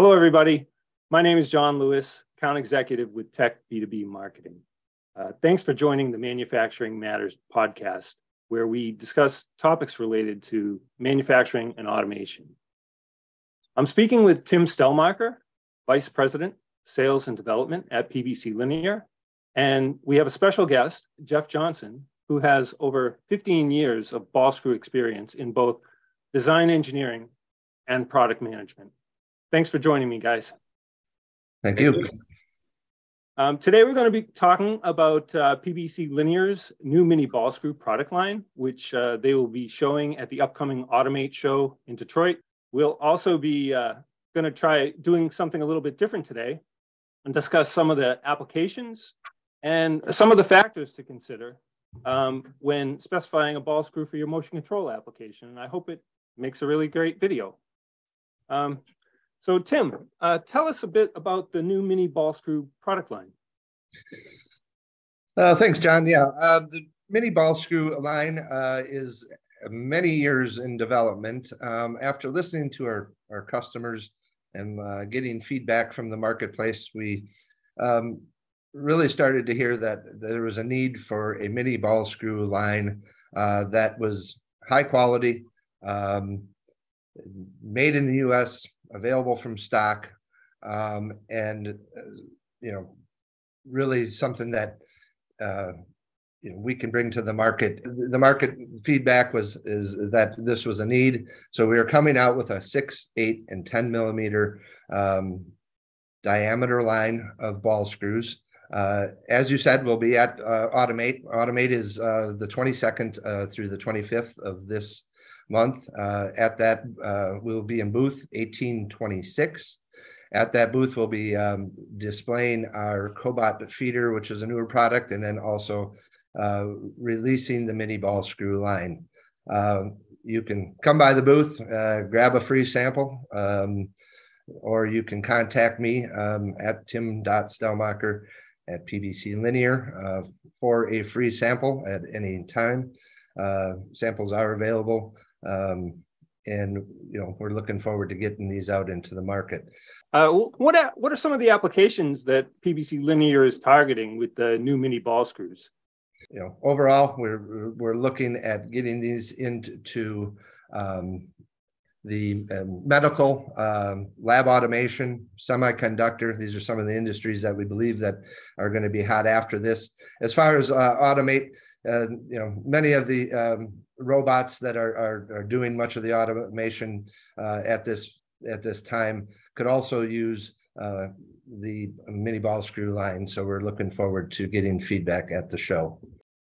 Hello, everybody. My name is John Lewis, account executive with Tech B2B Marketing. Uh, thanks for joining the Manufacturing Matters podcast, where we discuss topics related to manufacturing and automation. I'm speaking with Tim Stellmacher, Vice President, Sales and Development at PBC Linear. And we have a special guest, Jeff Johnson, who has over 15 years of ball screw experience in both design engineering and product management. Thanks for joining me, guys. Thank you. Um, today, we're going to be talking about uh, PBC Linear's new mini ball screw product line, which uh, they will be showing at the upcoming Automate show in Detroit. We'll also be uh, going to try doing something a little bit different today and discuss some of the applications and some of the factors to consider um, when specifying a ball screw for your motion control application. And I hope it makes a really great video. Um, so Tim, uh, tell us a bit about the new mini ball screw product line. Uh, thanks, John. Yeah, uh, the mini ball screw line uh, is many years in development. Um, after listening to our, our customers and uh, getting feedback from the marketplace, we um, really started to hear that there was a need for a mini ball screw line uh, that was high quality, um, made in the US, available from stock, um, and uh, you know, really something that uh, you know, we can bring to the market. The market feedback was is that this was a need, so we are coming out with a six, eight, and ten millimeter um, diameter line of ball screws. Uh, as you said, we'll be at uh, Automate. Automate is uh, the 22nd uh, through the 25th of this month. Uh, at that, uh, we'll be in booth 1826. At that booth, we'll be um, displaying our Cobot feeder, which is a newer product, and then also uh, releasing the mini ball screw line. Uh, you can come by the booth, uh, grab a free sample, um, or you can contact me um, at tim.stellmacher at PBC Linear uh, for a free sample at any time. samples are available. Um, and you know we're looking forward to getting these out into the market. Uh, what are, what are some of the applications that PBC Linear is targeting with the new mini ball screws? You know, overall, we're we're looking at getting these into um, the um, medical, um, lab automation, semiconductor. These are some of the industries that we believe that are going to be hot after this. As far as uh, automate, uh, you know, many of the um, robots that are, are, are doing much of the automation uh, at this at this time could also use uh, the mini ball screw line. So we're looking forward to getting feedback at the show.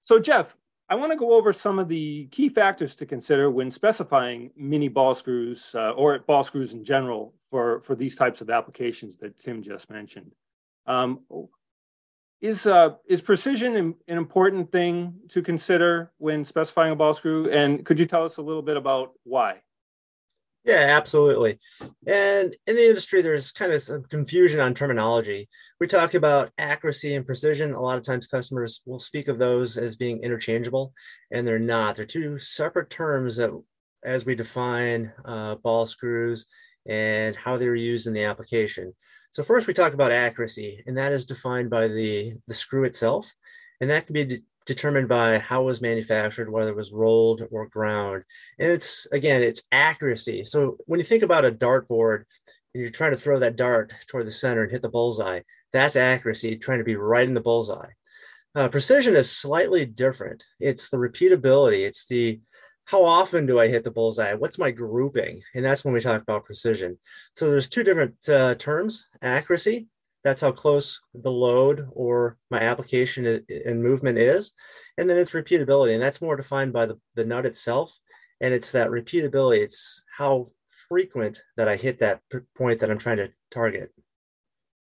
So Jeff, I want to go over some of the key factors to consider when specifying mini ball screws uh, or ball screws in general for, for these types of applications that Tim just mentioned. Um, is uh, is precision an, an important thing to consider when specifying a ball screw? And could you tell us a little bit about why? Yeah, absolutely. And in the industry, there's kind of some confusion on terminology. We talk about accuracy and precision. A lot of times, customers will speak of those as being interchangeable, and they're not. They're two separate terms that, as we define uh, ball screws and how they're used in the application. So first we talk about accuracy, and that is defined by the, the screw itself. And that can be de determined by how it was manufactured, whether it was rolled or ground. And it's, again, it's accuracy. So when you think about a dartboard and you're trying to throw that dart toward the center and hit the bullseye, that's accuracy, trying to be right in the bullseye. Uh, precision is slightly different. It's the repeatability. It's the how often do I hit the bullseye? What's my grouping? And that's when we talk about precision. So there's two different uh, terms, accuracy, that's how close the load or my application and movement is. And then it's repeatability, and that's more defined by the, the nut itself. And it's that repeatability, it's how frequent that I hit that point that I'm trying to target.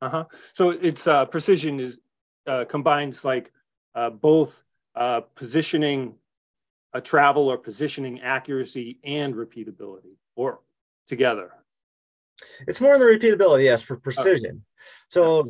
Uh-huh. So it's uh, precision is uh, combines like uh, both uh, positioning a travel or positioning accuracy and repeatability or together? It's more in the repeatability, yes, for precision. So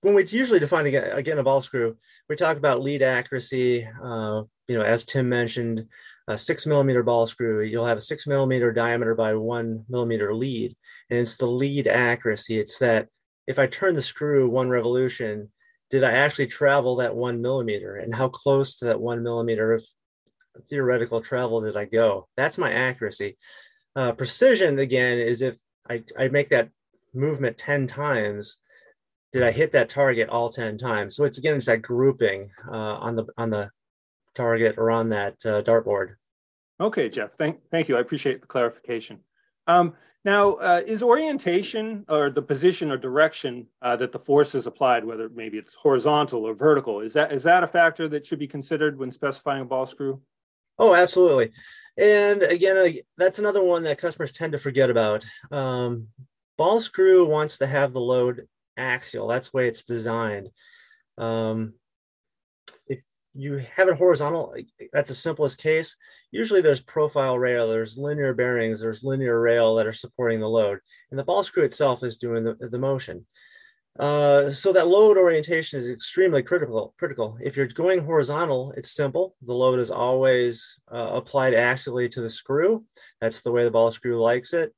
when we usually define again, again a ball screw, we talk about lead accuracy. Uh, you know, as Tim mentioned, a six millimeter ball screw, you'll have a six millimeter diameter by one millimeter lead, and it's the lead accuracy. It's that if I turn the screw one revolution, did I actually travel that one millimeter, and how close to that one millimeter of theoretical travel did I go? That's my accuracy. Uh, precision again is if I, I make that movement 10 times did I hit that target all 10 times? So it's again, it's that grouping uh, on the on the target or on that uh, dartboard. Okay, Jeff, thank, thank you. I appreciate the clarification. Um, now, uh, is orientation or the position or direction uh, that the force is applied, whether maybe it's horizontal or vertical, is that is that a factor that should be considered when specifying a ball screw? Oh, absolutely. And again, uh, that's another one that customers tend to forget about. Um, ball screw wants to have the load axial. That's the way it's designed. Um, if you have it horizontal, that's the simplest case. Usually there's profile rail, there's linear bearings, there's linear rail that are supporting the load. And the ball screw itself is doing the, the motion. Uh, so that load orientation is extremely critical. Critical. If you're going horizontal, it's simple. The load is always uh, applied axially to the screw. That's the way the ball screw likes it.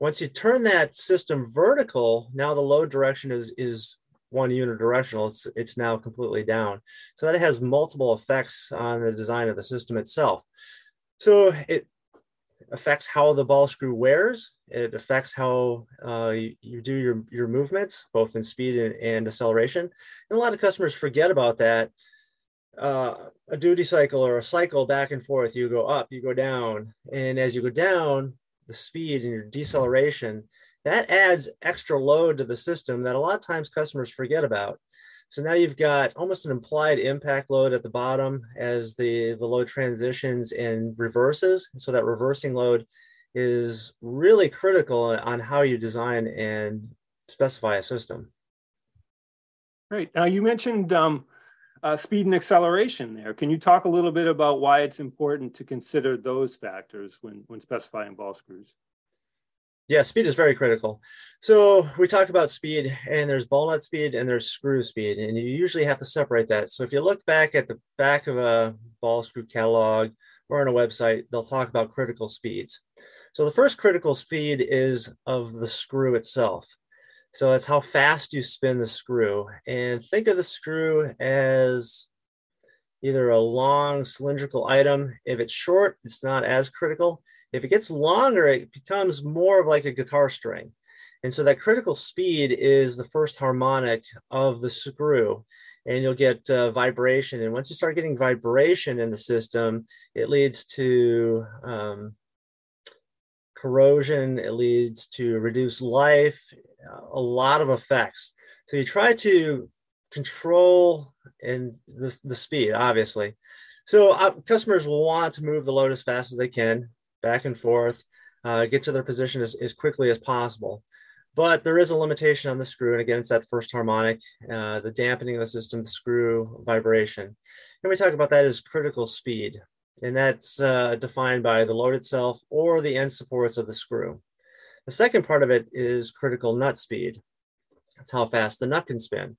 Once you turn that system vertical, now the load direction is, is one unidirectional. It's, it's now completely down. So that has multiple effects on the design of the system itself. So it affects how the ball screw wears. It affects how uh, you, do your, your movements, both in speed and, and, acceleration. And a lot of customers forget about that. Uh, a duty cycle or a cycle back and forth, you go up, you go down. And as you go down, the speed and your deceleration, that adds extra load to the system that a lot of times customers forget about. So now you've got almost an implied impact load at the bottom as the, the load transitions and reverses. So that reversing load is really critical on how you design and specify a system. Great. Now you mentioned um, uh, speed and acceleration there. Can you talk a little bit about why it's important to consider those factors when, when specifying ball screws? Yeah, speed is very critical. So we talk about speed and there's ball nut speed and there's screw speed, and you usually have to separate that. So if you look back at the back of a ball screw catalog or on a website, they'll talk about critical speeds. So the first critical speed is of the screw itself. So that's how fast you spin the screw. And think of the screw as either a long cylindrical item. If it's short, it's not as critical. If it gets longer, it becomes more of like a guitar string. And so that critical speed is the first harmonic of the screw. And you'll get uh, vibration. And once you start getting vibration in the system, it leads to um, corrosion, it leads to reduced life, a lot of effects. So you try to control and the, the speed, obviously. So uh, customers will want to move the load as fast as they can, back and forth, uh, get to their position as, as quickly as possible. But there is a limitation on the screw. And again, it's that first harmonic, uh, the dampening of the system, the screw vibration. And we talk about that as critical speed. And that's uh, defined by the load itself or the end supports of the screw. The second part of it is critical nut speed. That's how fast the nut can spin.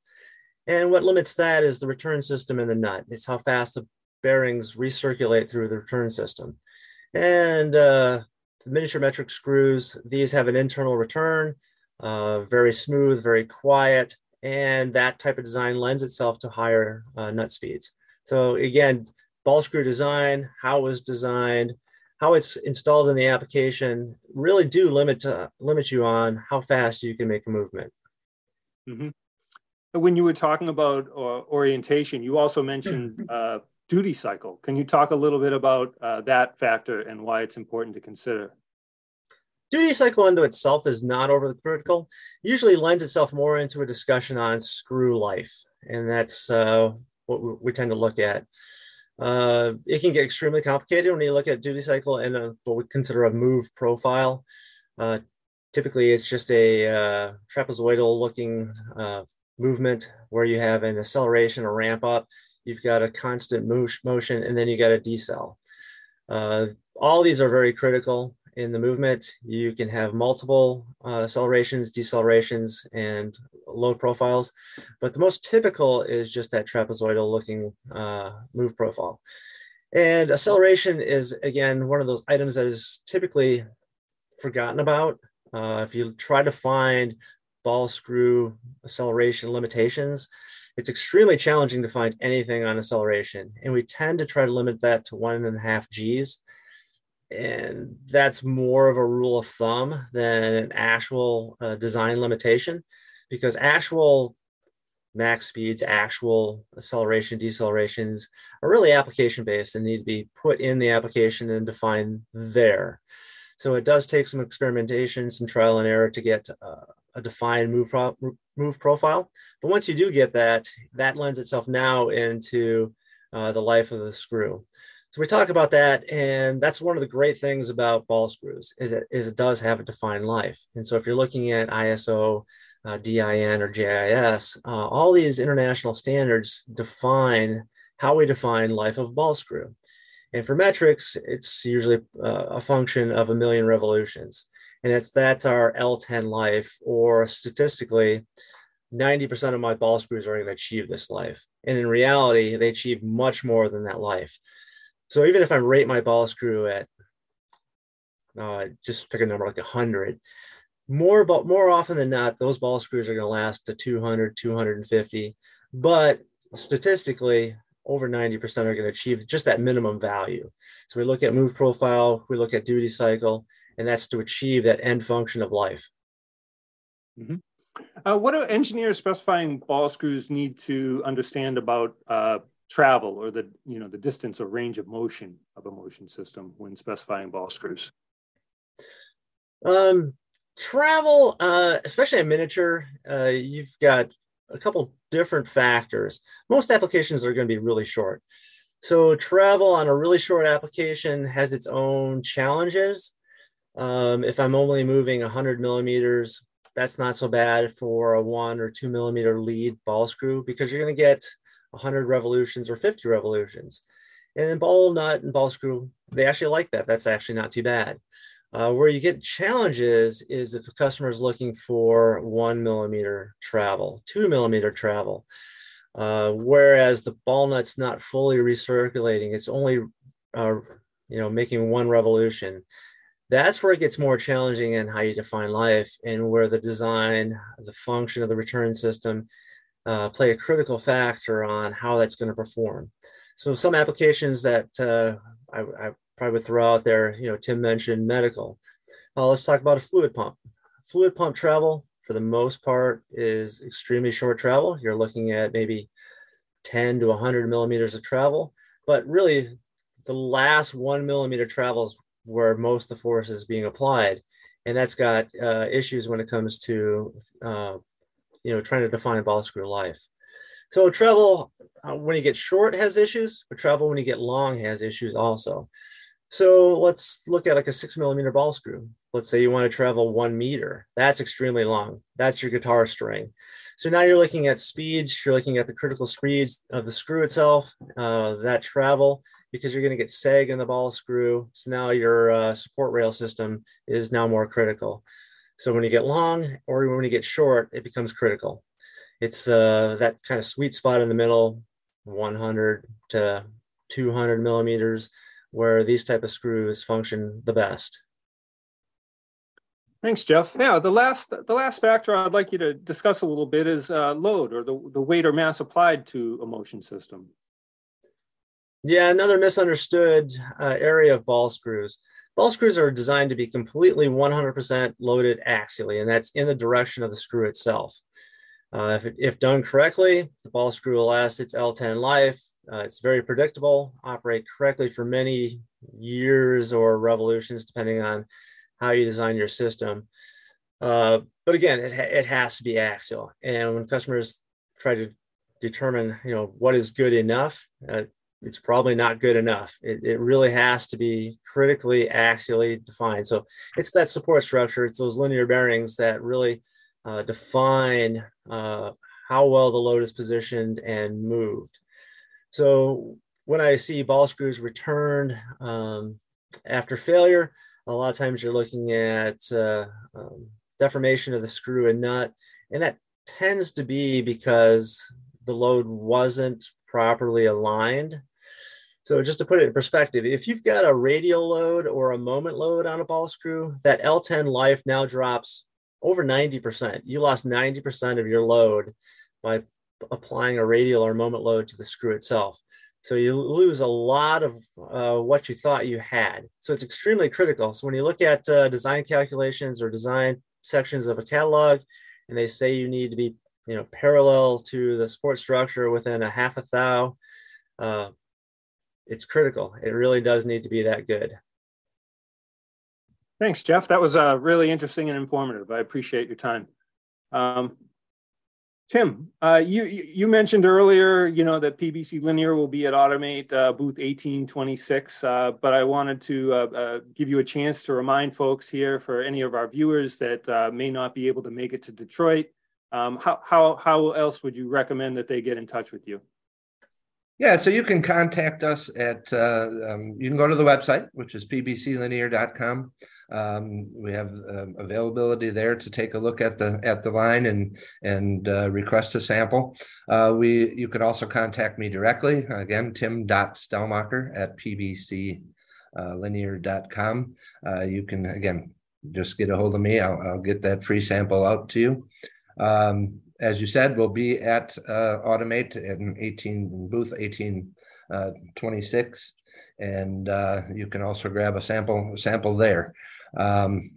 And what limits that is the return system in the nut. It's how fast the bearings recirculate through the return system. And uh, the miniature metric screws, these have an internal return, uh, very smooth, very quiet, and that type of design lends itself to higher uh, nut speeds. So again, ball screw design, how it was designed, how it's installed in the application really do limit uh, limit you on how fast you can make a movement. Mm-hmm. When you were talking about uh, orientation, you also mentioned uh, duty cycle. Can you talk a little bit about uh, that factor and why it's important to consider? Duty cycle unto itself is not overly critical. Usually lends itself more into a discussion on screw life, and that's uh, what we tend to look at. Uh, it can get extremely complicated when you look at duty cycle and a, what we consider a move profile. Uh, typically, it's just a uh, trapezoidal looking uh, movement where you have an acceleration, a ramp up, you've got a constant motion, and then you got a decel. Uh, all these are very critical. in the movement. You can have multiple uh, accelerations, decelerations, and load profiles, but the most typical is just that trapezoidal looking uh, move profile. And acceleration is, again, one of those items that is typically forgotten about. Uh, if you try to find ball screw acceleration limitations, it's extremely challenging to find anything on acceleration. And we tend to try to limit that to one and a half G's. And that's more of a rule of thumb than an actual uh, design limitation because actual max speeds, actual acceleration, decelerations are really application based and need to be put in the application and defined there. So it does take some experimentation, some trial and error to get uh, a defined move, pro- move profile. But once you do get that, that lends itself now into uh, the life of the screw. So we talk about that, and that's one of the great things about ball screws is it is it does have a defined life. And so if you're looking at ISO, uh, DIN, or JIS, uh, all these international standards define how we define life of ball screw. And for metrics, it's usually uh, a function of a million revolutions. And it's that's our L10 life, or statistically, 90% of my ball screws are going to achieve this life. And in reality, they achieve much more than that life. So even if I rate my ball screw at uh, just pick a number like 100, more but more often than not, those ball screws are going to last to 200, 250. But statistically, over 90% are going to achieve just that minimum value. So we look at move profile, we look at duty cycle, and that's to achieve that end function of life. Mm-hmm. Uh, what do engineers specifying ball screws need to understand about uh, travel or the you know the distance or range of motion of a motion system when specifying ball screws? Um, travel, uh, especially a miniature, uh, you've got a couple different factors. Most applications are going to be really short. So travel on a really short application has its own challenges. Um, if I'm only moving 100 millimeters, that's not so bad for a one or two millimeter lead ball screw because you're going to get 100 revolutions or 50 revolutions. And then ball nut and ball screw, they actually like that. That's actually not too bad. Uh, where you get challenges is if a customer is looking for one millimeter travel, two millimeter travel, uh, whereas the ball nut's not fully recirculating, it's only uh, you know making one revolution. That's where it gets more challenging in how you define life, and where the design, the function of the return system, uh, play a critical factor on how that's going to perform. So some applications that uh, I, I probably would throw out there, you know, Tim mentioned medical. Uh, let's talk about a fluid pump. Fluid pump travel, for the most part, is extremely short travel. You're looking at maybe 10 to 100 millimeters of travel, but really the last one millimeter travels where most of the force is being applied. And that's got uh, issues when it comes to, uh, you know, trying to define ball screw life. So travel uh, when you get short has issues, but travel when you get long has issues also. So let's look at like a six millimeter ball screw. Let's say you want to travel one meter. That's extremely long. That's your guitar string. So now you're looking at speeds. You're looking at the critical speeds of the screw itself, uh, that travel, because you're going to get sag in the ball screw. So now your uh, support rail system is now more critical. So when you get long or when you get short, it becomes critical. It's uh, that kind of sweet spot in the middle, 100 to 200 millimeters where these type of screws function the best. Thanks, Jeff. Yeah, the last the last factor I'd like you to discuss a little bit is uh, load or the, the weight or mass applied to a motion system. Yeah, another misunderstood uh, area of ball screws. Ball screws are designed to be completely 100% loaded axially, and that's in the direction of the screw itself. Uh, if, if done correctly, the ball screw will last its L10 life uh, it's very predictable, operate correctly for many years or revolutions, depending on how you design your system. Uh, but again, it, it has to be axial. And when customers try to determine, you know, what is good enough, uh, it's probably not good enough. It, it really has to be critically axially defined. So it's that support structure. It's those linear bearings that really uh, define uh, how well the load is positioned and moved. So when I see ball screws returned um, after failure, A lot of times you're looking at uh, um, deformation of the screw and nut, and that tends to be because the load wasn't properly aligned. So just to put it in perspective, if you've got a radial load or a moment load on a ball screw, that L10 life now drops over 90%. You lost 90% of your load by applying a radial or moment load to the screw itself. So you lose a lot of uh, what you thought you had. So it's extremely critical. So when you look at uh, design calculations or design sections of a catalog, and they say you need to be, you know, parallel to the support structure within a half a thou, uh, it's critical. It really does need to be that good. Thanks, Jeff. That was uh, really interesting and informative. I appreciate your time. Um, Tim, uh, you you mentioned earlier, you know, that PBC Linear will be at Automate uh, booth 1826, uh, but I wanted to uh, uh, give you a chance to remind folks here for any of our viewers that uh, may not be able to make it to Detroit. Um, how, how, how else would you recommend that they get in touch with you? Yeah, so you can contact us at, um, you can go to the website, which is pbclinear.com. Um, we have uh, availability there to take a look at the at the line and and uh, request a sample. Uh, we you could also contact me directly again tim.stellmacher at pbclinear.com. Uh, you can again just get a hold of me. I'll, I'll get that free sample out to you. Um, as you said, we'll be at uh, Automate in 18 booth 1826 uh, and uh, you can also grab a sample sample there. Um,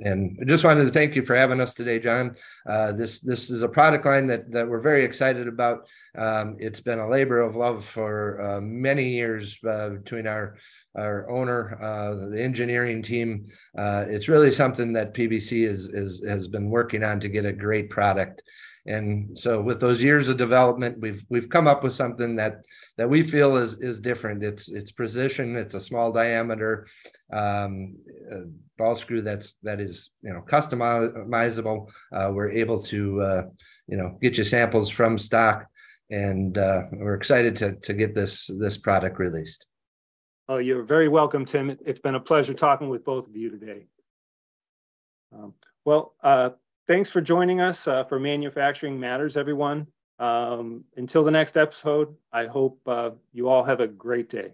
and I just wanted to thank you for having us today, John. Uh, this this is a product line that that we're very excited about. Um, it's been a labor of love for uh, many years uh, between our our owner, uh, the engineering team. It's really something that PBC is, is has been working on to get a great product. And so with those years of development, we've we've come up with something that that we feel is is different. It's it's precision. It's a small diameter um, ball screw that's that is you know customizable. Uh, we're able to uh, you know get you samples from stock, and uh, we're excited to to get this this product released. Oh, you're very welcome, Tim. It's been a pleasure talking with both of you today. Um, well, uh, thanks for joining us uh, for Manufacturing Matters, everyone. Um, until the next episode, I hope uh, you all have a great day.